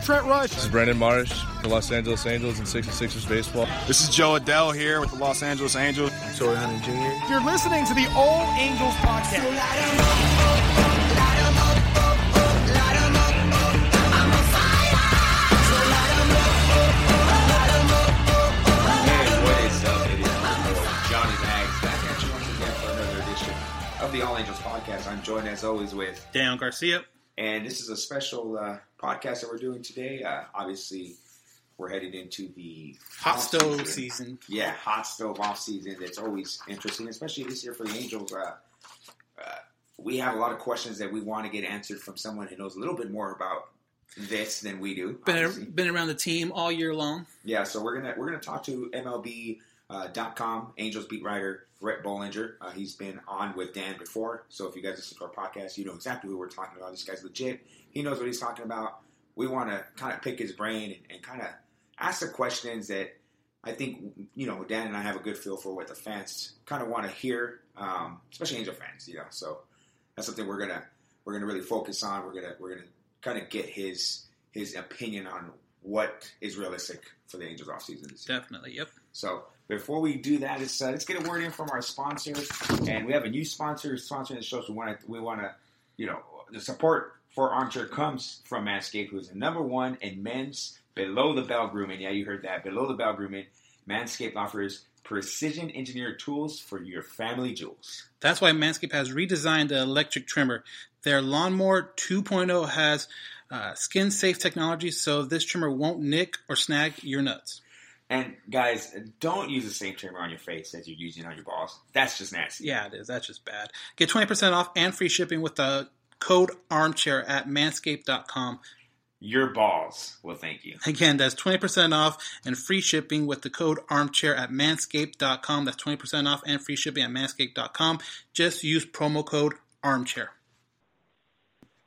I'm Trent Rush. This is Brandon Marsh, the Los Angeles Angels and 66ers baseball. This is Jo Adell here with the Los Angeles Angels. Torii Hunter Jr. You're listening to the All Angels podcast. Hey, what is up? It is Johnny Mags back at you once again for another edition of the All Angels podcast. I'm joined as always with Dan Garcia. And this is a special uh, podcast that we're doing today. Uh, obviously, we're headed into the Hot stove season. Yeah, hot stove off season. That's always interesting, especially this year for the Angels. Uh, uh, we have a lot of questions that we want to get answered from someone who knows a little bit more about this than we do. Been, been around the team all year long. Yeah, so we're gonna we're gonna talk to MLB uh, dot com Angels beat writer Rhett Bollinger. Uh, he's been on with Dan before, so if you guys listen to our podcast, you know exactly who we're talking about. This guy's legit. He knows what he's talking about. We want to kind of pick his brain and, and kind of ask the questions that I think you know Dan and I have a good feel for what the fans kind of want to hear, um, especially Angel fans. You know, so that's something we're gonna we're gonna really focus on. We're gonna we're gonna kind of get his his opinion on what is realistic for the Angels offseason this year. Definitely, yep. So before we do that, let's, uh, let's get a word in from our sponsors, and we have a new sponsor sponsoring the show. So we want to we want to you know the support for Armchair comes from Manscaped, who is the number one in men's below the belt grooming. Yeah, you heard that below the belt grooming. Manscaped offers precision engineered tools for your family jewels. That's why Manscaped has redesigned the electric trimmer. Their Lawnmower 2.0 has uh, skin safe technology, so this trimmer won't nick or snag your nuts. And guys, don't use the same trimmer on your face as you're using on your balls. That's just nasty. Yeah, it is. That's just bad. Get 20% off and free shipping with the code armchair at manscaped.com. Your balls will thank you. Again, that's 20% off and free shipping with the code armchair at manscaped.com. That's 20% off and free shipping at manscaped.com. Just use promo code armchair.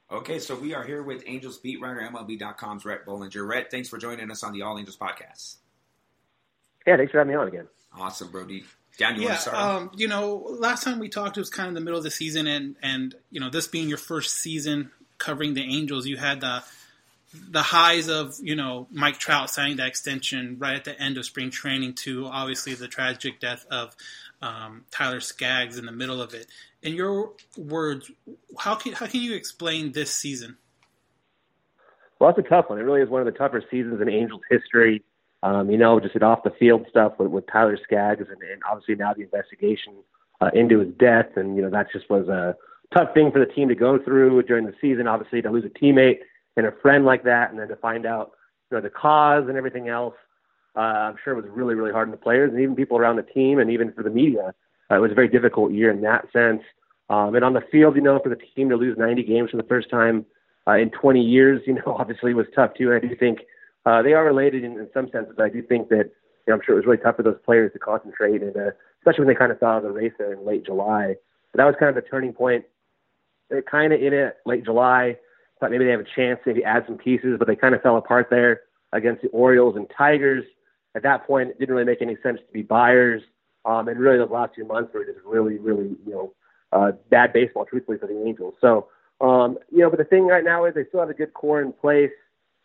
Okay, so we are here with Angels beat writer MLB.com's Rhett Bollinger. Rhett, thanks for joining us on the All Angels podcast. Yeah, thanks for having me on again. Awesome, Brody. Dan, you yeah, want to start? um, you know, last time we talked, it was kind of the middle of the season, and and you know, this being your first season covering the Angels, you had the the highs of you know Mike Trout signing that extension right at the end of spring training to obviously the tragic death of um, Tyler Skaggs in the middle of it. In your words, how can how can you explain this season? Well, that's a tough one. It really is one of the tougher seasons in Angels history. Um, you know, just off the field stuff with, with Tyler Skaggs, and, and obviously now the investigation uh, into his death, and you know that just was a tough thing for the team to go through during the season. Obviously, to lose a teammate and a friend like that, and then to find out you know the cause and everything else. Uh, I'm sure it was really, really hard on the players and even people around the team, and even for the media. Uh, it was a very difficult year in that sense. Um, and on the field, you know, for the team to lose 90 games for the first time uh, in 20 years, you know, obviously was tough too. And I do think uh, they are related in, in some sense, but I do think that you know, I'm sure it was really tough for those players to concentrate, and uh, especially when they kind of saw the race there in late July. But that was kind of the turning point. They're kind of in it late July. Thought maybe they have a chance, maybe add some pieces, but they kind of fell apart there against the Orioles and Tigers. At that point, it didn't really make any sense to be buyers. Um, and really, those last few months were just really, really, you know, uh, bad baseball, truthfully, for the Angels. So, um, you know, but the thing right now is they still have a good core in place.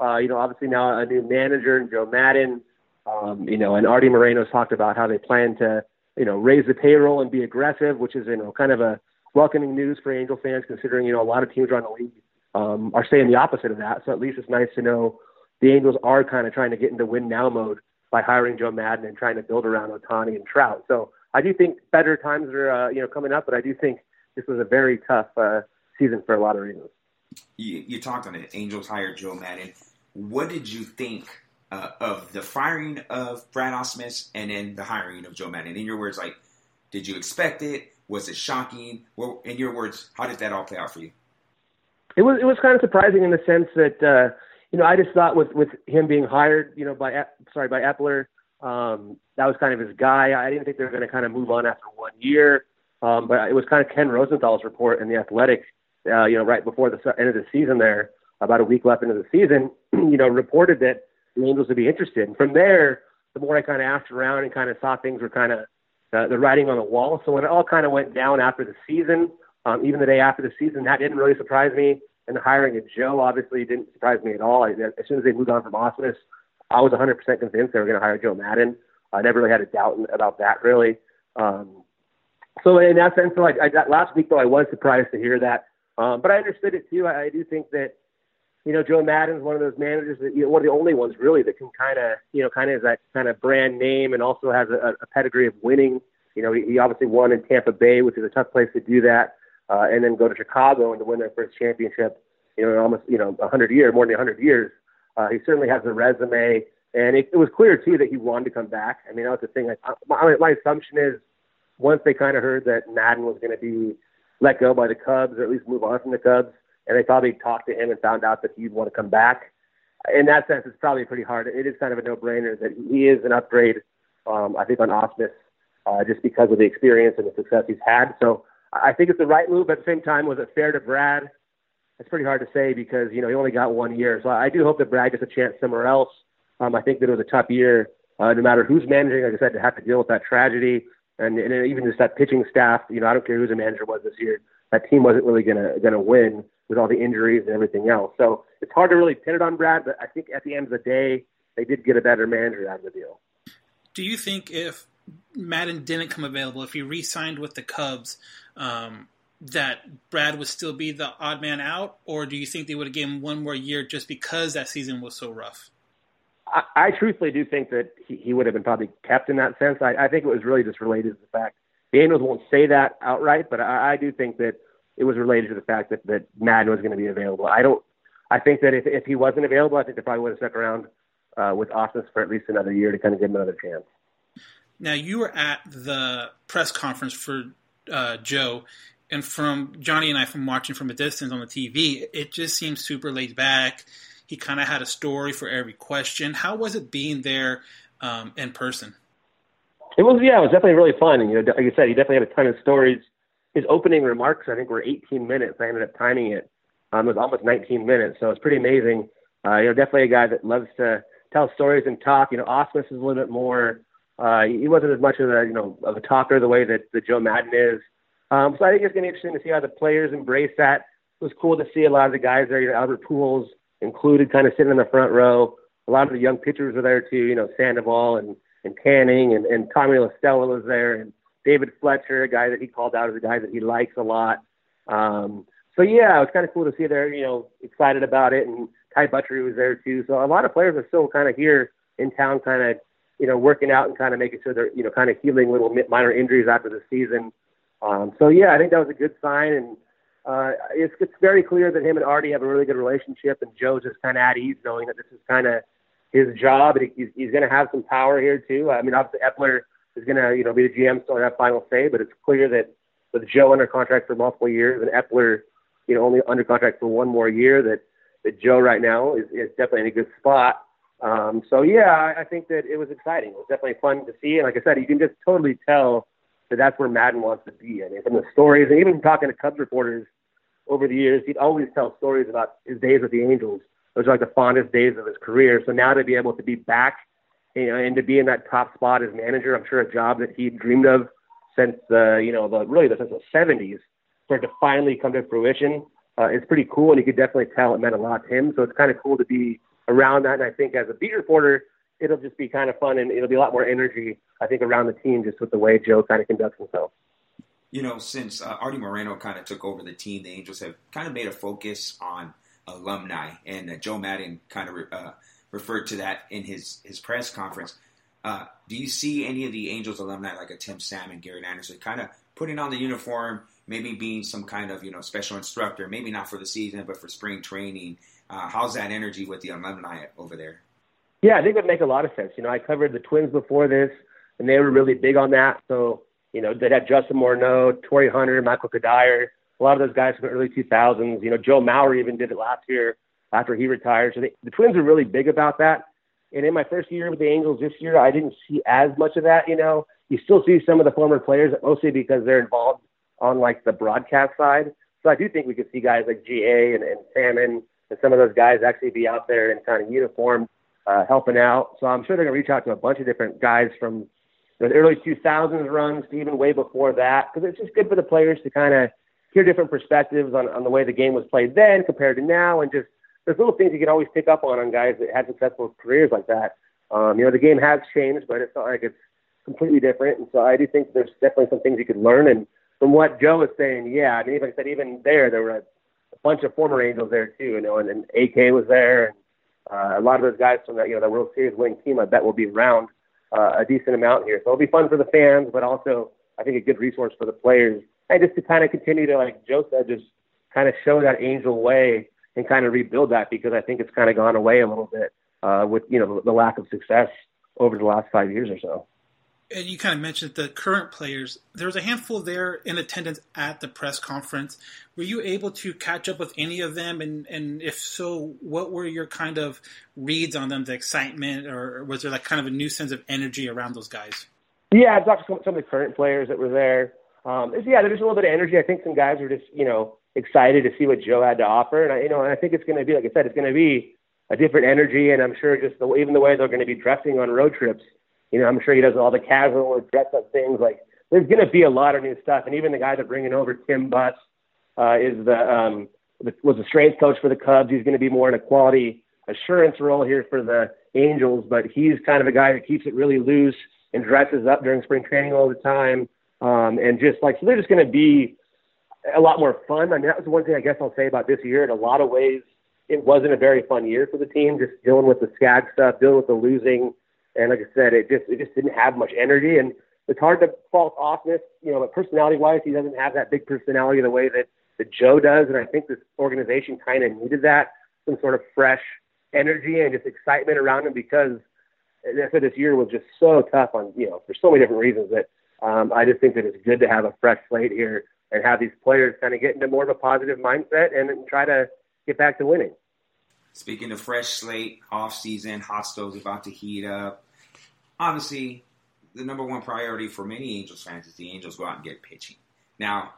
Uh, you know, obviously now a new manager, Joe Maddon. Um, you know, and Artie Moreno's talked about how they plan to, you know, raise the payroll and be aggressive, which is, you know, kind of a welcoming news for Angel fans, considering, you know, a lot of teams around the league um, are saying the opposite of that. So at least it's nice to know the Angels are kind of trying to get into win now mode by hiring Joe Maddon and trying to build around Ohtani and Trout. So I do think better times are, uh, you know, coming up, but I do think this was a very tough uh, season for a lot of reasons. You, you talked on it. Angels hired Joe Maddon. What did you think uh, of the firing of Brad Ausmus and then the hiring of Joe Maddon? In your words, like, did you expect it? Was it shocking? Well, in your words, how did that all play out for you? It was it was kind of surprising in the sense that uh, you know I just thought with with him being hired, you know, by sorry by Eppler, um, that was kind of his guy. I didn't think they were going to kind of move on after one year, um, but it was kind of Ken Rosenthal's report in the Athletic, uh, you know, right before the end of the season there, about a week left into the season, you know, reported that the Angels would be interested. And from there, the more I kind of asked around and kind of saw things were kind of uh, the writing on the wall. So when it all kind of went down after the season, um, even the day after the season, that didn't really surprise me. And the hiring of Joe obviously didn't surprise me at all. I, as soon as they moved on from Ausmus, I was 100% convinced they were going to hire Joe Maddon. I never really had a doubt about that, really. Um, so in that sense, like I, that last week though, I was surprised to hear that. Um, but I understood it too. I, I do think that you know Joe Maddon's one of those managers that you know, one of the only ones really that can kind of you know kind of has that kind of brand name and also has a, a pedigree of winning. You know, he, he obviously won in Tampa Bay, which is a tough place to do that, uh, and then go to Chicago and to win their first championship. You know, in almost you know a hundred years, more than a hundred years. Uh, he certainly has a resume, and it, it was clear too that he wanted to come back. I mean, that was the thing. I, my, my assumption is once they kind of heard that Maddon was going to be let go by the Cubs, or at least move on from the Cubs, and they probably talked to him and found out that he'd want to come back. In that sense, it's probably pretty hard. It is kind of a no-brainer that he is an upgrade. Um, I think on Ausmus, uh, just because of the experience and the success he's had. So I think it's the right move. At the same time, was it fair to Brad? It's pretty hard to say because you know he only got one year. So I do hope that Brad gets a chance somewhere else. Um, I think that it was a tough year, uh, no matter who's managing. Like I said, to have to deal with that tragedy and, and even just that pitching staff. You know, I don't care who the manager was this year. That team wasn't really gonna gonna win with all the injuries and everything else. So it's hard to really pin it on Brad. But I think at the end of the day, they did get a better manager out of the deal. Do you think if Maddon didn't come available, if he re-signed with the Cubs, um, that Brad would still be the odd man out, or do you think they would have given him one more year just because that season was so rough? I, I truthfully do think that he, he would have been probably kept in that sense. I, I think it was really just related to the fact the Angels won't say that outright, but I, I do think that it was related to the fact that that Maddon was going to be available. I don't. I think that if if he wasn't available, I think they probably would have stuck around uh, with Ausmus for at least another year to kind of give him another chance. Now you were at the press conference for uh, Joe, and from Johnny and I, from watching from a distance on the TV, it just seems super laid back. He kind of had a story for every question. How was it being there um, in person? It was yeah, it was definitely really fun. And, you know, like you said, he definitely had a ton of stories. His opening remarks, I think, were 18 minutes. I ended up timing it. Um, it was almost 19 minutes, so it's pretty amazing. Uh, you know, definitely a guy that loves to tell stories and talk. You know, Ausmus is a little bit more. Uh, he wasn't as much of a you know of a talker the way that, that Joe Maddon is. Um, so I think it's going to be interesting to see how the players embrace that. It was cool to see a lot of the guys there. You know, Albert Pujols included, kind of sitting in the front row. A lot of the young pitchers were there too. You know, Sandoval and and Canning and, and Tommy La Stella was there and David Fletcher, a guy that he called out as a guy that he likes a lot. Um, so yeah, it was kind of cool to see there, you know, excited about it. And Ty Buttrey was there too. So a lot of players are still kind of here in town, kind of, you know, working out and kind of making sure they're, you know, kind of healing little mi- minor injuries after the season. Um, so yeah, I think that was a good sign. And uh, it's, it's very clear that him and Artie have a really good relationship. And Joe's just kind of at ease knowing that this is kind of his job, and he's, he's going to have some power here too. I mean, obviously Eppler is going to, you know, be the GM, still have final say, but it's clear that with Joe under contract for multiple years and Eppler, you know, only under contract for one more year, that that Joe right now is, is definitely in a good spot. Um, so yeah, I, think that it was exciting. It was definitely fun to see, and like I said, you can just totally tell that that's where Maddon wants to be. I mean, from the stories, and even talking to Cubs reporters over the years, he'd always tell stories about his days with the Angels those are like the fondest days of his career. So now to be able to be back, you know, and to be in that top spot as manager, I'm sure a job that he dreamed of since the, you know, the really the, since the 70s, for to finally come to fruition. Uh, it's pretty cool, and you could definitely tell it meant a lot to him. So it's kind of cool to be around that. And I think as a beat reporter, it'll just be kind of fun, and it'll be a lot more energy, I think, around the team just with the way Joe kind of conducts himself. You know, since uh, Artie Moreno kind of took over the team, the Angels have kind of made a focus on alumni, and uh, Joe Maddon kind of re- uh, referred to that in his his press conference. Uh, do you see any of the Angels alumni like a Tim Salmon, Garrett Anderson, kind of putting on the uniform, maybe being some kind of you know special instructor, maybe not for the season, but for spring training? Uh, how's that energy with the alumni over there? Yeah, I think it would make a lot of sense. You know, I covered the Twins before this, and they were really big on that. So, you know, they had Justin Morneau, Torii Hunter, Michael Cuddyer, a lot of those guys from the early 2000s. You know, Joe Mauer even did it last year after he retired. So they, the Twins are really big about that. And in my first year with the Angels this year, I didn't see as much of that. You know, you still see some of the former players, mostly because they're involved on like the broadcast side. So I do think we could see guys like GA and, and Salmon and some of those guys actually be out there in kind of uniform, uh, helping out. So I'm sure they're to reach out to a bunch of different guys from the early 2000s runs even way before that, because it's just good for the players to kind of hear different perspectives on, on the way the game was played then compared to now, and just there's little things you can always pick up on on guys that had successful careers like that. Um, you know, the game has changed, but it's not like it's completely different. And so I do think there's definitely some things you could learn. And from what Joe was saying, yeah, I mean, like I said, even there, there were a, bunch of former Angels there too, you know, and, and AK was there, and uh, a lot of those guys from that, you know, the World Series winning team, I bet will be around uh, a decent amount here. So it'll be fun for the fans, but also I think a good resource for the players. And just to kind of continue to, like Joe said, just kind of show that Angel way and kind of rebuild that because I think it's kind of gone away a little bit uh, with you know the lack of success over the last five years or so. And you kind of mentioned the current players. There was a handful there in attendance at the press conference. Were you able to catch up with any of them? And, and if so, what were your kind of reads on them, the excitement, or was there like kind of a new sense of energy around those guys? Yeah, I talked to some, some of the current players that were there. Um, yeah, there's a little bit of energy. I think some guys were just, you know, excited to see what Joe had to offer. And I, you know, and I think it's going to be, like I said, it's going to be a different energy. And I'm sure just the, even the way they're going to be dressing on road trips, you know, I'm sure he does all the casual or dress up things. Like there's going to be a lot of new stuff. And even the guy that bringing over Tim Buss uh, is the, um, the, was the strength coach for the Cubs. He's going to be more in a quality assurance role here for the Angels, but he's kind of a guy that keeps it really loose and dresses up during spring training all the time. Um, and just like, so they're just going to be a lot more fun. I mean, that was one thing I guess I'll say about this year. In a lot of ways, it wasn't a very fun year for the team, just dealing with the Skaggs stuff, dealing with the losing. And like I said, it just, it just didn't have much energy. And it's hard to fault Ausmus, you know, but personality wise, he doesn't have that big personality the way that, that Joe does. And I think this organization kind of needed that, some sort of fresh energy and just excitement around him because I said this year was just so tough on, you know, for so many different reasons that um, I just think that it's good to have a fresh slate here and have these players kind of get into more of a positive mindset and try to get back to winning. Speaking of fresh slate, off season, hostels about to heat up. Obviously, the number one priority for many Angels fans is the Angels go out and get pitching. Now,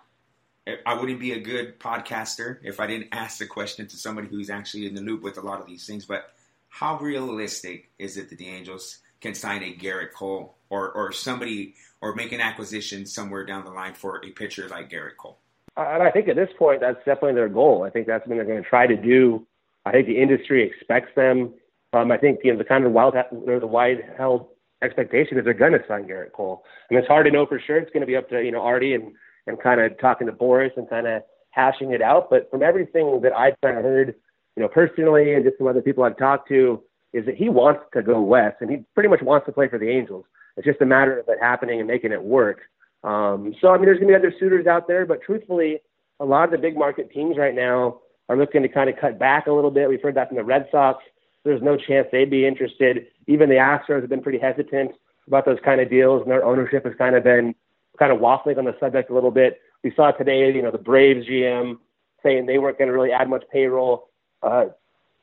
I wouldn't be a good podcaster if I didn't ask the question to somebody who's actually in the loop with a lot of these things. But how realistic is it that the Angels can sign a Gerrit Cole or, or somebody or make an acquisition somewhere down the line for a pitcher like Gerrit Cole? And I think at this point, that's definitely their goal. I think that's what they're going to try to do. I think the industry expects them. Um, I think you know the kind of wild the wide held expectation is they're going to sign Gerrit Cole. And it's hard to know for sure. It's going to be up to you know Artie and and kind of talking to Boras and kind of hashing it out. But from everything that I've kind of heard, you know, personally and just some other people I've talked to, is that he wants to go west and he pretty much wants to play for the Angels. It's just a matter of it happening and making it work. Um, so I mean, there's going to be other suitors out there, but truthfully, a lot of the big market teams right now are looking to kind of cut back a little bit. We've heard that from the Red Sox. There's no chance they'd be interested. Even the Astros have been pretty hesitant about those kind of deals, and their ownership has kind of been kind of waffling on the subject a little bit. We saw today, you know, the Braves GM saying they weren't going to really add much payroll. Uh,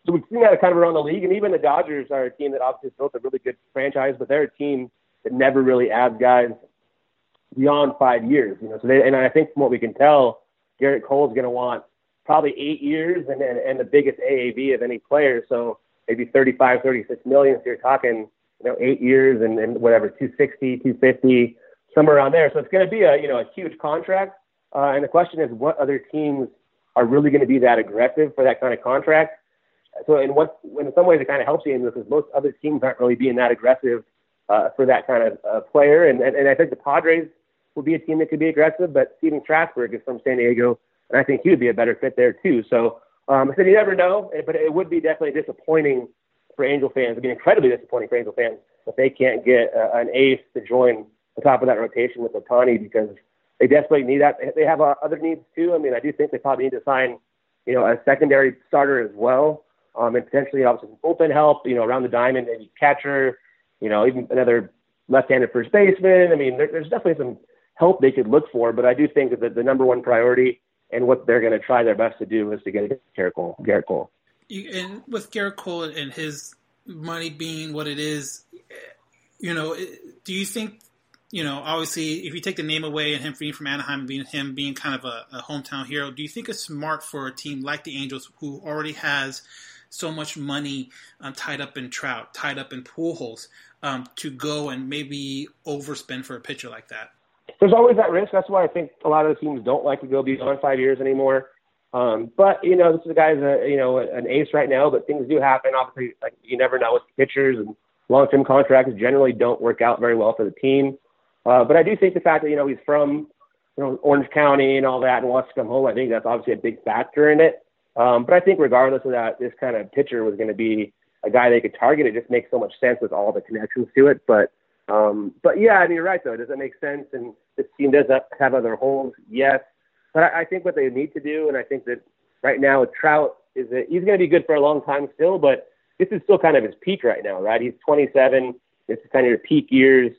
so we've seen that kind of around the league, and even the Dodgers are a team that obviously built a really good franchise, but they're a team that never really adds guys beyond five years. You know, so they, and I think from what we can tell, Gerrit Cole's going to want probably eight years and, and and the biggest AAV of any player. So maybe 35, 36 million. So you're talking, you know, eight years and, and whatever, 260, 250, somewhere around there. So it's going to be a you know a huge contract. Uh, and the question is, what other teams are really going to be that aggressive for that kind of contract? So in what, in some ways, it kind of helps you because most other teams aren't really being that aggressive uh, for that kind of uh, player. And, and, and I think the Padres would be a team that could be aggressive, but Stephen Strasburg is from San Diego, and I think he would be a better fit there too. So um, I said you never know, but it would be definitely disappointing for Angel fans. It'd be incredibly disappointing for Angel fans if they can't get uh, an ace to join the top of that rotation with Ohtani because they desperately need that. They have uh, other needs too. I mean, I do think they probably need to sign, you know, a secondary starter as well. Um, and potentially obviously some bullpen help, you know, around the diamond, maybe catcher, you know, even another left-handed first baseman. I mean, there, there's definitely some help they could look for, but I do think that the number one priority and what they're going to try their best to do is to get Gerrit Cole. Gerrit Cole. You, and with Gerrit Cole and his money being what it is, you know, do you think, you know, obviously, if you take the name away and him being from Anaheim, being him being kind of a, a hometown hero, do you think it's smart for a team like the Angels, who already has so much money um, tied up in Trout, tied up in Pujols, um, to go and maybe overspend for a pitcher like that? There's always that risk. That's why I think a lot of the teams don't like to go beyond five years anymore. Um, but you know, this is a guy's a you know an ace right now, but things do happen. Obviously, like you never know with pitchers and long-term contracts generally don't work out very well for the team. Uh, but I do think the fact that you know he's from you know Orange County and all that and wants to come home, I think that's obviously a big factor in it. Um, but I think regardless of that, this kind of pitcher was going to be a guy they could target. It just makes so much sense with all the connections to it. But um, but yeah, I mean, you're right though. Does it make sense? And this team does have other holes, yes. But I, I think what they need to do, and I think that right now with Trout, is that he's going to be good for a long time still. But this is still kind of his peak right now, right? He's 27. This is kind of your peak years.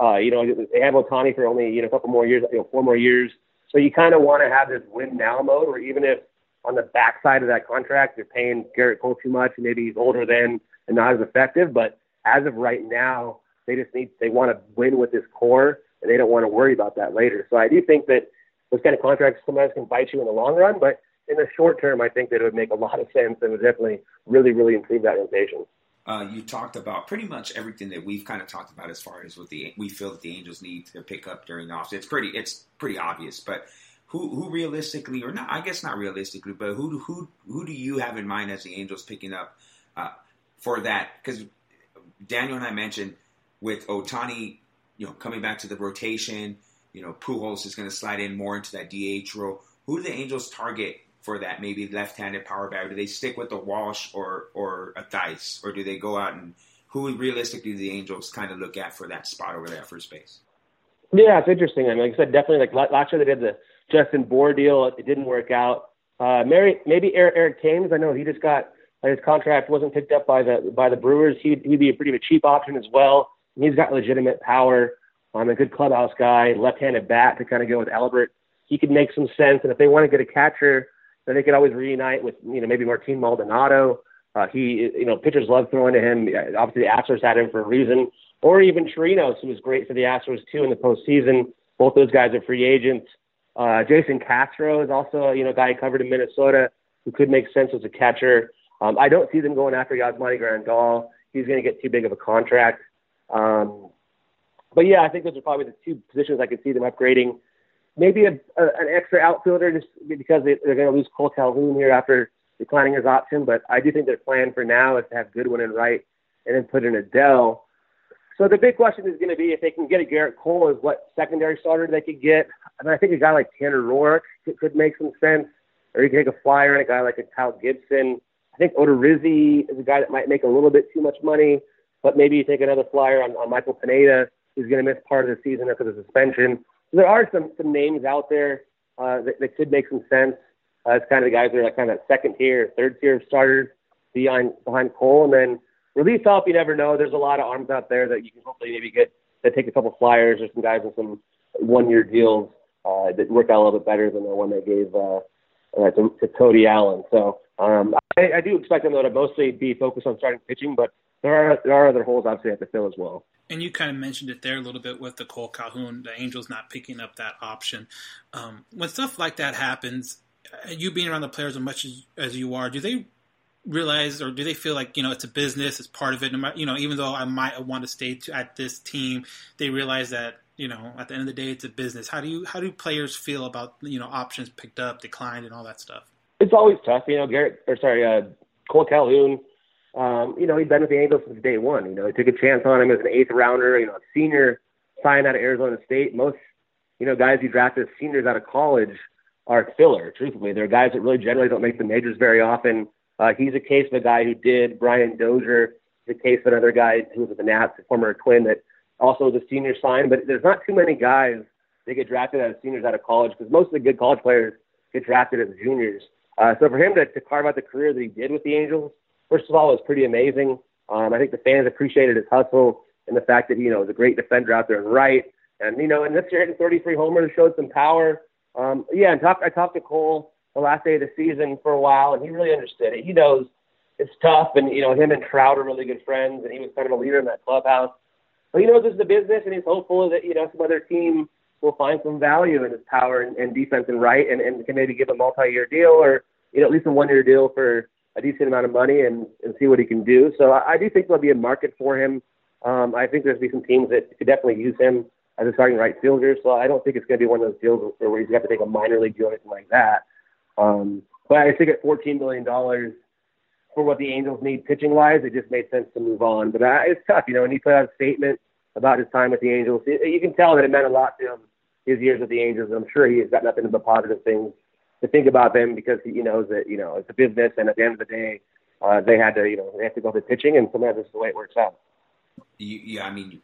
Uh, you know, they have Ohtani for only you know a couple more years, you know, four more years. So you kind of want to have this win now mode, where even if on the backside of that contract you're paying Gerrit Cole too much, and maybe he's older than and not as effective, but as of right now, they just need they want to win with this core, and they don't want to worry about that later. So I do think that those kind of contracts sometimes can bite you in the long run, but in the short term, I think that it would make a lot of sense and would definitely really, really improve that rotation. Uh, you talked about pretty much everything that we've kind of talked about as far as what the we feel that the Angels need to pick up during the offseason. It's pretty, it's pretty obvious, but who, who realistically, or not, I guess not realistically, but who, who, who do you have in mind as the Angels picking up uh, for that? Because Daniel and I mentioned with Ohtani, you know, coming back to the rotation, you know, Pujols is going to slide in more into that DH role. Who do the Angels target for that maybe left-handed power batter? Do they stick with the Walsh or or a Thaiss, or do they go out and who realistically do the Angels kind of look at for that spot over there at first base? Yeah, it's interesting. I mean, like I said, definitely like last year they did the Justin Bour deal. It didn't work out. Uh, maybe maybe Eric, Eric Thames. I know he just got his contract wasn't picked up by the by the Brewers. He'd, he'd be a pretty cheap option as well. He's got legitimate power. I'm a good clubhouse guy, left-handed bat to kind of go with Albert. He could make some sense. And if they want to get a catcher, then they could always reunite with, you know, maybe Martin Maldonado. Uh, he, you know, pitchers love throwing to him. Obviously, the Astros had him for a reason. Or even Chirinos, who was great for the Astros too in the postseason. Both those guys are free agents. Uh, Jason Castro is also, you know, a guy covered in Minnesota who could make sense as a catcher. Um, I don't see them going after Yasmani Grandal. He's going to get too big of a contract. Um, but yeah, I think those are probably the two positions I could see them upgrading. Maybe a, a, an extra outfielder just because they, they're going to lose Cole Calhoun here after declining his option. But I do think their plan for now is to have Goodwin and Wright and then put in Adell. So the big question is going to be if they can get a Gerrit Cole, is what secondary starter they could get. I mean, I think a guy like Tanner Roark could, could make some sense, or you can take a flyer on a guy like a Kyle Gibson. I think Odorizzi is a guy that might make a little bit too much money, but maybe you take another flyer on, on Michael Pineda, who's going to miss part of the season because of suspension. So there are some some names out there uh, that, that could make some sense. Uh, it's kind of the guys that are like kind of second tier, third tier starters behind behind Cole, and then relief help. You never know. There's a lot of arms out there that you can hopefully maybe get that take a couple flyers or some guys with some one year deals uh, that work out a little bit better than the one they gave uh, uh, to, to Cody Allen. So um, I, I do expect them though to mostly be focused on starting pitching, but there are there are other holes obviously at the fill as well. And you kind of mentioned it there a little bit with the Cole Calhoun, the Angels not picking up that option. Um, when stuff like that happens, uh, you being around the players as much as, as you are, do they realize or do they feel like you know it's a business, it's part of it? You know, even though I might want to stay to, at this team, they realize that you know at the end of the day it's a business. How do you how do players feel about you know options picked up, declined, and all that stuff? It's always tough, you know. Garrett or sorry, uh, Cole Calhoun um, you know, he's been with the Angels since day one. You know, he took a chance on him as an eighth rounder, you know, a senior sign out of Arizona State. Most, you know, guys he drafted as seniors out of college are filler, truthfully. They're guys that really generally don't make the majors very often. Uh, he's a case of a guy who did. Brian Dozier is a case of another guy who was with the Nats, a former twin that also was a senior sign. But there's not too many guys that get drafted as seniors out of college because most of the good college players get drafted as juniors. Uh, so for him to, to carve out the career that he did with the Angels, first of all, was pretty amazing. Um, I think the fans appreciated his hustle and the fact that you know was a great defender out there and right. And you know, and this year hitting 33 homers showed some power. Um, yeah, and talk, I talked to Cole the last day of the season for a while, and he really understood it. He knows it's tough, and you know, him and Trout are really good friends, and he was kind of a leader in that clubhouse. But he knows this is a business, and he's hopeful that you know some other team will find some value in his power and, and defense and right, and, and can maybe give a multi-year deal or you know at least a one-year deal for a decent amount of money and, and see what he can do. So I, I do think there'll be a market for him. Um, I think there's be some teams that could definitely use him as a starting right fielder. So I don't think it's going to be one of those deals where he's got to take a minor league deal or anything like that. Um, but I think at $14 million for what the Angels need pitching wise, it just made sense to move on. But uh, it's tough, you know, when he put out a statement about his time with the Angels, it, you can tell that it meant a lot to him, his years with the Angels. And I'm sure he has got nothing but positive things to think about them because he knows that, you know, it's a business and at the end of the day, uh, they had to, you know, they have to go to pitching and sometimes this is the way it works out. You, yeah, I mean,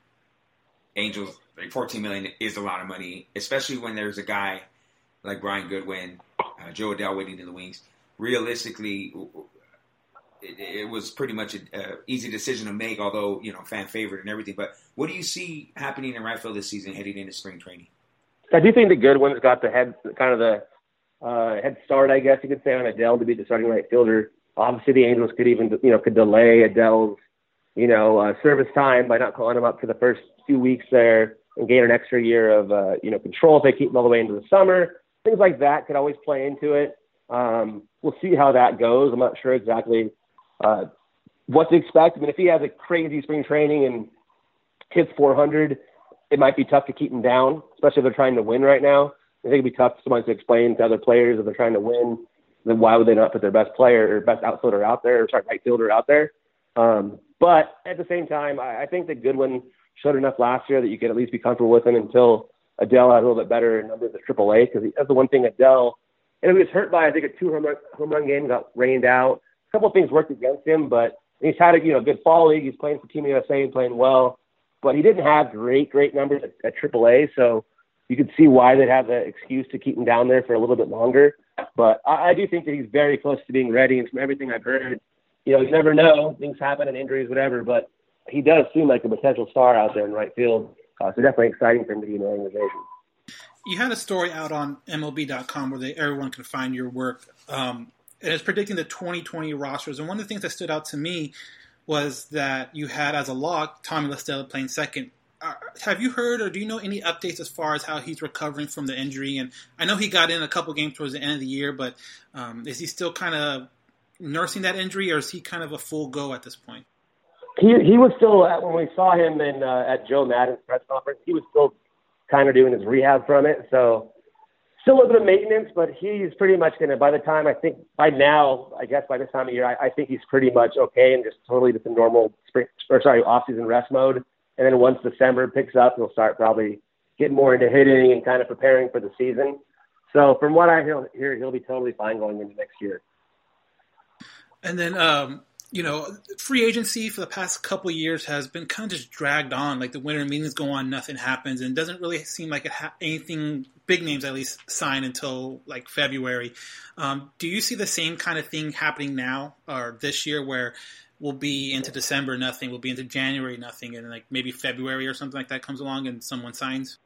Angels like 14 million is a lot of money, especially when there's a guy like Brian Goodwin, uh, Jo Adell waiting in the wings. Realistically, it, it was pretty much an easy decision to make, although you know fan favorite and everything. But what do you see happening in right field this season, heading into spring training? I do think the Goodwin's got the head, kind of the uh, head start, I guess you could say, on Adell to be the starting right fielder. Obviously, the Angels could even, you know, could delay Adell's, you know, uh, service time by not calling him up for the first few weeks there and gain an extra year of, uh, you know, control if they keep him all the way into the summer. Things like that could always play into it. Um, we'll see how that goes. I'm not sure exactly uh, what to expect. I mean, if he has a crazy spring training and hits 400, it might be tough to keep him down, especially if they're trying to win right now. I think it'd be tough for someone to explain to other players if they're trying to win, then why would they not put their best player or best outfielder out there or sorry, right fielder out there? Um, but at the same time, I, I think that Goodwin showed enough last year that you could at least be comfortable with him until Adell had a little bit better numbers at AAA because that's the one thing Adell, and he was hurt by I think a two home run, home run game got rained out. Couple of things worked against him, but he's had a you know good fall league. He's playing for Team USA and playing well, but he didn't have great great numbers at, at AAA, so you could see why they'd have the excuse to keep him down there for a little bit longer. But I, I do think that he's very close to being ready, and from everything I've heard, you know, you never know. Things happen and injuries, whatever. But he does seem like a potential star out there in right field. Uh, so definitely exciting for him to be in the organization. You had a story out on MLB.com where they, everyone can find your work, um, and it's predicting the 2020 rosters. And one of the things that stood out to me was that you had as a lock Tommy La Stella playing second. Uh, have you heard or do you know any updates as far as how he's recovering from the injury? And I know he got in a couple games towards the end of the year, but um, is he still kind of nursing that injury, or is he kind of a full go at this point? He he was still at, when we saw him in uh, at Joe Maddon's press conference. He was still kind of doing his rehab from it, so still a little bit of maintenance. But he's pretty much going to. By the time I think by now, I guess by this time of year, I, I think he's pretty much okay and just totally just a normal spring or sorry off season rest mode. And then once December picks up, he'll start probably getting more into hitting and kind of preparing for the season. So from what I hear he'll be totally fine going into next year. And then, um, you know, free agency for the past couple years has been kind of just dragged on. Like the winter meetings go on, nothing happens, and doesn't really seem like ha- anything big names at least sign until like February. Um, do you see the same kind of thing happening now or this year, where we'll be into December, nothing, we'll be into January, nothing, and like maybe February or something like that comes along and someone signs?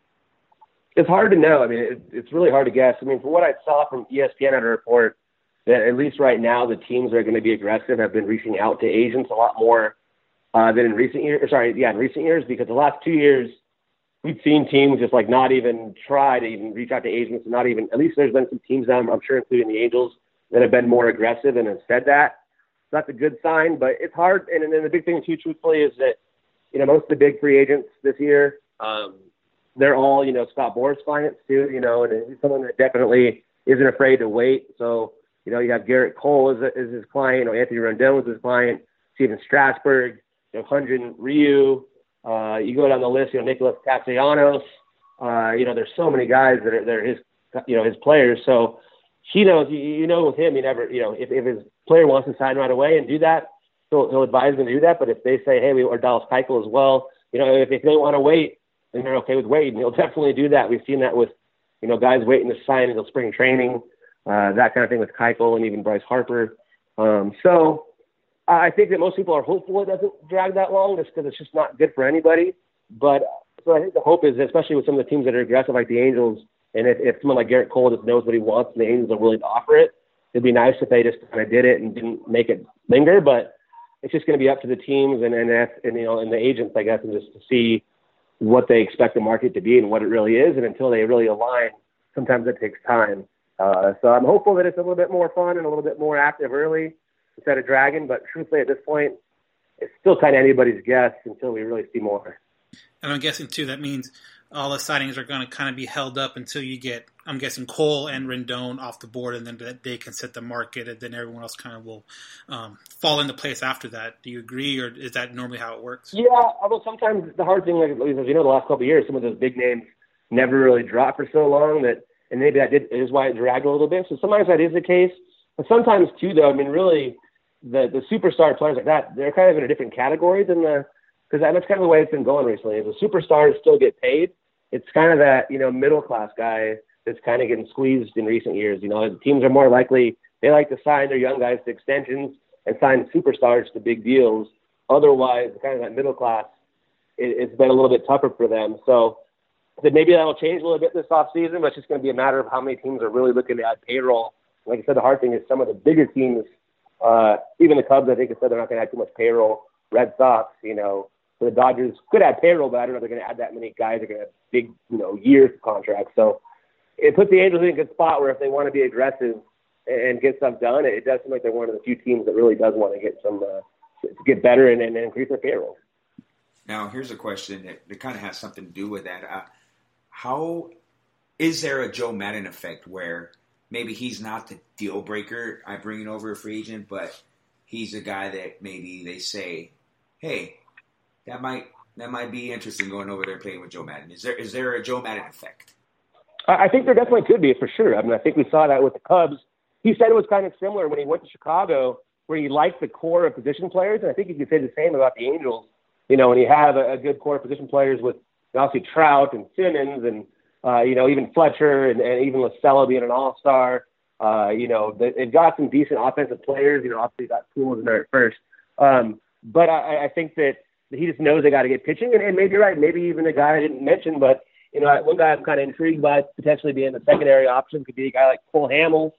It's hard to know. I mean, it, it's really hard to guess. I mean, from what I saw from ESPN at a report, that at least right now the teams that are going to be aggressive have been reaching out to agents a lot more uh, than in recent years. Sorry, yeah, in recent years because the last two years we've seen teams just like not even try to even reach out to agents and not even. At least there's been some teams, I'm, I'm sure, including the Angels, that have been more aggressive and have said that. So that's a good sign, but it's hard. And, and then the big thing too, truthfully, is that you know most of the big free agents this year. Um, they're all, you know, Scott Boras clients too, you know, and he's someone that definitely isn't afraid to wait. So, you know, you have Gerrit Cole as, as his client, know, Anthony Rendon was his client, Stephen Strasburg, you know, Hyun-Jin Ryu. Uh, you go down the list, you know, Nicholas Castellanos. Uh, you know, there's so many guys that are, that are his, you know, his players. So he knows, you, you know, with him, he never, you know, if, if his player wants to sign right away and do that, he'll, he'll advise them to do that. But if they say, hey, we or Dallas Keuchel as well, you know, if, if they want to wait, and they're okay with waiting. He'll definitely do that. We've seen that with, you know, guys waiting to sign until spring training, uh, that kind of thing with Keuchel and even Bryce Harper. Um, so I think that most people are hopeful it doesn't drag that long, just because it's just not good for anybody. But so I think the hope is, especially with some of the teams that are aggressive like the Angels, and if, if someone like Gerrit Cole just knows what he wants and the Angels are willing to offer it, it'd be nice if they just kind of did it and didn't make it linger. But it's just going to be up to the teams and and, and you know and the agents, I guess, and just to see what they expect the market to be and what it really is. And until they really align, sometimes it takes time. Uh, so I'm hopeful that it's a little bit more fun and a little bit more active early instead of dragging. But truthfully, at this point, it's still kind of anybody's guess until we really see more. And I'm guessing too that means all the signings are going to kind of be held up until you get, I'm guessing, Cole and Rendon off the board, and then that they can set the market, and then everyone else kind of will um, fall into place after that. Do you agree, or is that normally how it works? Yeah, although sometimes the hard thing, like as you know, the last couple of years, some of those big names never really dropped for so long that, and maybe that did, is why it dragged a little bit. So sometimes that is the case, but sometimes too, though. I mean, really, the the superstar players like that, they're kind of in a different category than the because that's kind of the way it's been going recently. The superstars still get paid. It's kind of that you know middle class guy that's kind of getting squeezed in recent years. You know, teams are more likely they like to sign their young guys to extensions and sign superstars to big deals. Otherwise, kind of that middle class, it, it's been a little bit tougher for them. So that maybe that'll change a little bit this off season, but it's just going to be a matter of how many teams are really looking to add payroll. Like I said, the hard thing is some of the bigger teams, uh, even the Cubs, I think, have said they're not going to add too much payroll. Red Sox, you know, so the Dodgers could add payroll, but I don't know if they're going to add that many guys. They're going to have big, you know, years of contracts. So it puts the Angels in a good spot where if they want to be aggressive and get stuff done, it does seem like they're one of the few teams that really does want to get some, uh, get better and, and increase their payroll. Now, here's a question that, that kind of has something to do with that. Uh, how is there a Joe Maddon effect where maybe he's not the deal breaker I bring bringing over a free agent, but he's a guy that maybe they say, hey, that might that might be interesting going over there playing with Joe Maddon. Is there is there a Joe Maddon effect? I think there definitely could be for sure. I mean, I think we saw that with the Cubs. He said it was kind of similar when he went to Chicago, where he liked the core of position players, and I think you could say the same about the Angels. You know, when you have a good core of position players with obviously Trout and Simmons and uh, you know even Fletcher and, and even La Stella being an All Star. Uh, you know, they, they've got some decent offensive players. You know, obviously got Tools in there at first, um, but I, I think that he just knows they got to get pitching, and, and maybe you're right. Maybe even a guy I didn't mention, but you know, one guy I'm kind of intrigued by potentially being a secondary option could be a guy like Cole Hamels.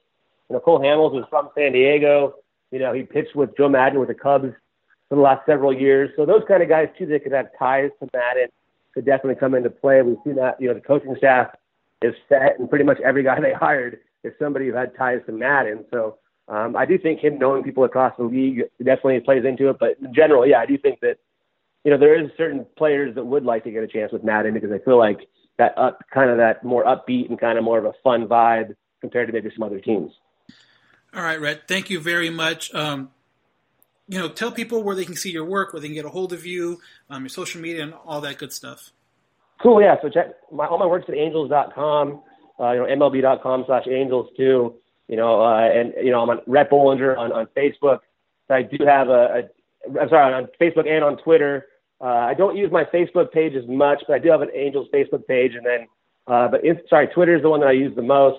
You know, Cole Hamels was from San Diego. You know, he pitched with Joe Maddon with the Cubs for the last several years. So those kind of guys too that could have ties to Maddon could definitely come into play. We've seen that. You know, the coaching staff is set, and pretty much every guy they hired is somebody who had ties to Maddon. So um, I do think him knowing people across the league definitely plays into it. But in general, yeah, I do think that you know there is certain players that would like to get a chance with Maddon because I feel like that up kind of that more upbeat and kind of more of a fun vibe compared to maybe some other teams. All right, Rhett. Thank you very much. Um, you know, tell people where they can see your work, where they can get a hold of you, um, your social media, and all that good stuff. Cool, yeah. So check my all my work's at angels.com, uh, you know, MLB.com slash angels too. You know, uh, and you know, I'm on Rhett Bollinger on, on Facebook. I do have a, a I'm sorry, on Facebook and on Twitter. Uh, I don't use my Facebook page as much, but I do have an Angels Facebook page. And then, uh, but in, sorry, Twitter is the one that I use the most.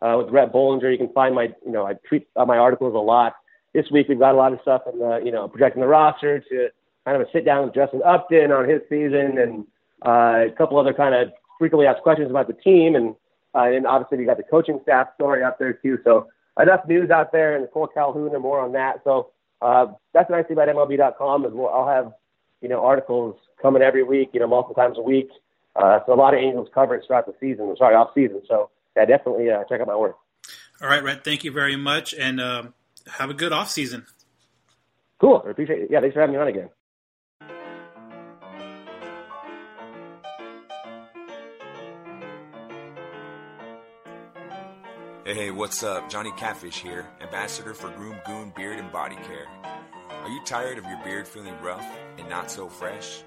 Uh, with Rhett Bollinger, you can find my, you know, I tweet uh, my articles a lot. This week we've got a lot of stuff in the, you know, projecting the roster to kind of a sit down with Justin Upton on his season and uh, a couple other kind of frequently asked questions about the team. And, uh, and obviously we got the coaching staff story up there too. So enough news out there and Nicole Calhoun and more on that. So uh, that's the nice thing about MLB.com is we'll, I'll have, you know, articles coming every week, you know, multiple times a week. Uh, so a lot of Angels coverage throughout the season, sorry, off season. So yeah, definitely uh, check out my work. All right, Rhett. Thank you very much, and um, have a good off season. Cool. I appreciate it. Yeah, thanks for having me on again. Hey, hey, what's up? Johnny Catfish here, ambassador for Groom Goon Beard and Body Care. Are you tired of your beard feeling rough and not so fresh?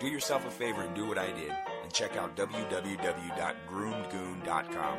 Do yourself a favor and do what I did and check out www.groomgoon.com.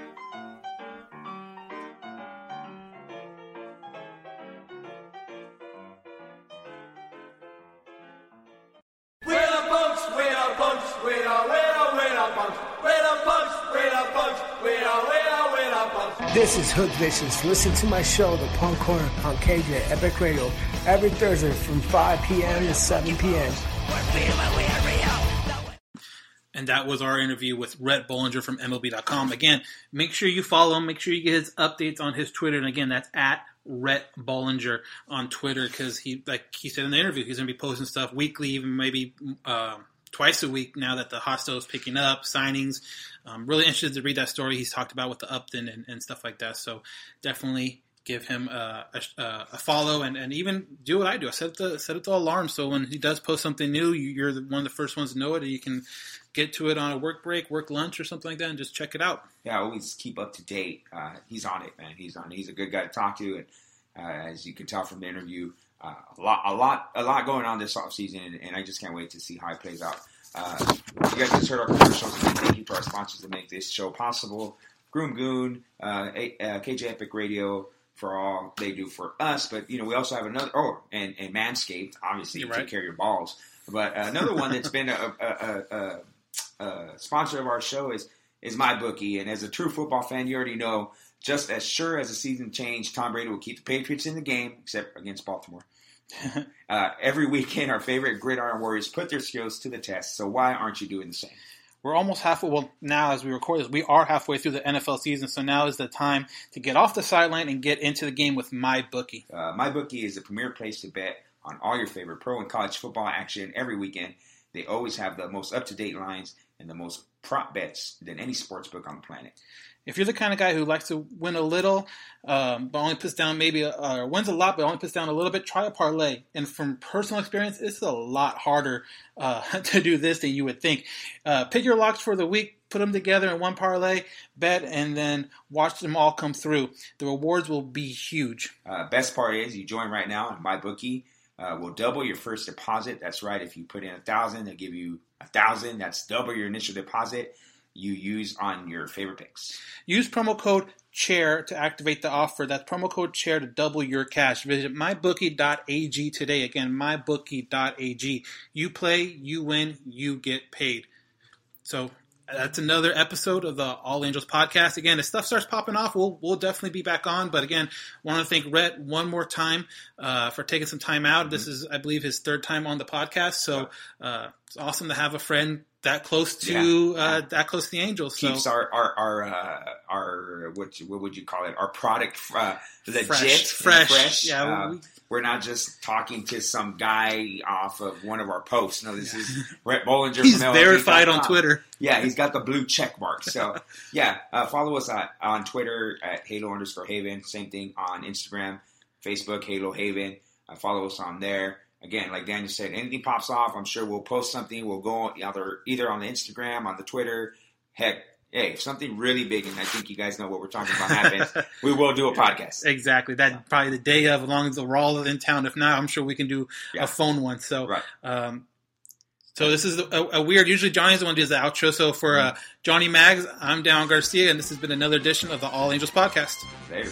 Is Hood Vicious. Listen to my show, The Punk Corner, on KJ Epic Radio, every Thursday from 5 p.m. to 7 p.m. And that was our interview with Rhett Bollinger from MLB.com. Again, make sure you follow him. Make sure you get his updates on his Twitter. And again, that's at Rhett Bollinger on Twitter because he, like he said in the interview, he's going to be posting stuff weekly, even maybe uh, twice a week now that the hot stove is picking up signings. I'm really interested to read that story he's talked about with the Upton and, and stuff like that. So definitely give him a, a, a follow and, and even do what I do. I set the set up the alarm so when he does post something new, you- you're the, one of the first ones to know it. And you can get to it on a work break, work lunch, or something like that, and just check it out. yeah, always keep up to date. Uh, he's on it, man. He's on. it. He's a good guy to talk to, and uh, as you can tell from the interview, uh, a lot, a lot, a lot going on this offseason, and, and I just can't wait to see how it plays out. Uh, you guys just heard our commercials, thank you to our sponsors that make this show possible. Groom Goon, uh, A- uh, KJ Epic Radio for all they do for us, but you know we also have another. Oh, and, and Manscaped, obviously, You're take care of your balls. But uh, another one that's been a, a, a, a sponsor of our show is is my bookie, and as a true football fan, you already know. Just as sure as the season changed, Tom Brady will keep the Patriots in the game, except against Baltimore. uh, every weekend, our favorite gridiron warriors put their skills to the test. So why aren't you doing the same? We're almost halfway. Well, now as we record this, we are halfway through the NFL season. So now is the time to get off the sideline and get into the game with my bookie. Uh, my bookie is the premier place to bet on all your favorite pro and college football action every weekend. They always have the most up to date lines and the most prop bets than any sports book on the planet. If you're the kind of guy who likes to win a little, um, but only puts down maybe a, or wins a lot, but only puts down a little bit, try a parlay. And from personal experience, it's a lot harder uh, to do this than you would think. Uh, pick your locks for the week, put them together in one parlay, bet, and then watch them all come through. The rewards will be huge. Uh, best part is you join right now and my bookie uh, will double your first deposit. That's right. If you put in a thousand, they'll give you a thousand. That's double your initial deposit you use on your favorite picks. Use promo code CHAIR to activate the offer. That's promo code CHAIR to double your cash. Visit mybookie.ag today. Again, mybookie.ag. You play, you win, you get paid. So that's another episode of the All Angels podcast. Again, if stuff starts popping off, we'll we'll definitely be back on. But again, want to thank Rhett one more time uh, for taking some time out. This is, I believe, his third time on the podcast. So uh, it's awesome to have a friend that close to Yeah. uh, that close to the Angels. So Keeps our our our uh, our what what would you call it? Our product uh, legit, Fresh. Fresh. fresh. Yeah, Uh, we- we're not just talking to some guy off of one of our posts. No, this is Rhett Bollinger. He's from verified on Twitter. Yeah, he's got the blue check mark. So yeah, uh, follow us on, on Twitter at Halo underscore Haven. Same thing on Instagram, Facebook, Halo Haven. Uh, follow us on there. Again, like Daniel said, anything pops off, I'm sure we'll post something. We'll go either either on the Instagram, on the Twitter. Heck, hey, if something really big, and I think you guys know what we're talking about happens, we will do a podcast. Exactly. That probably the day of, as long as we're all in town. If not, I'm sure we can do Yeah. a phone one. So, Right. um, so this is a, a weird. Usually Johnny's the one who does the outro. So for uh, Johnny Mags, I'm Down Garcia, and this has been another edition of the All Angels podcast. Later.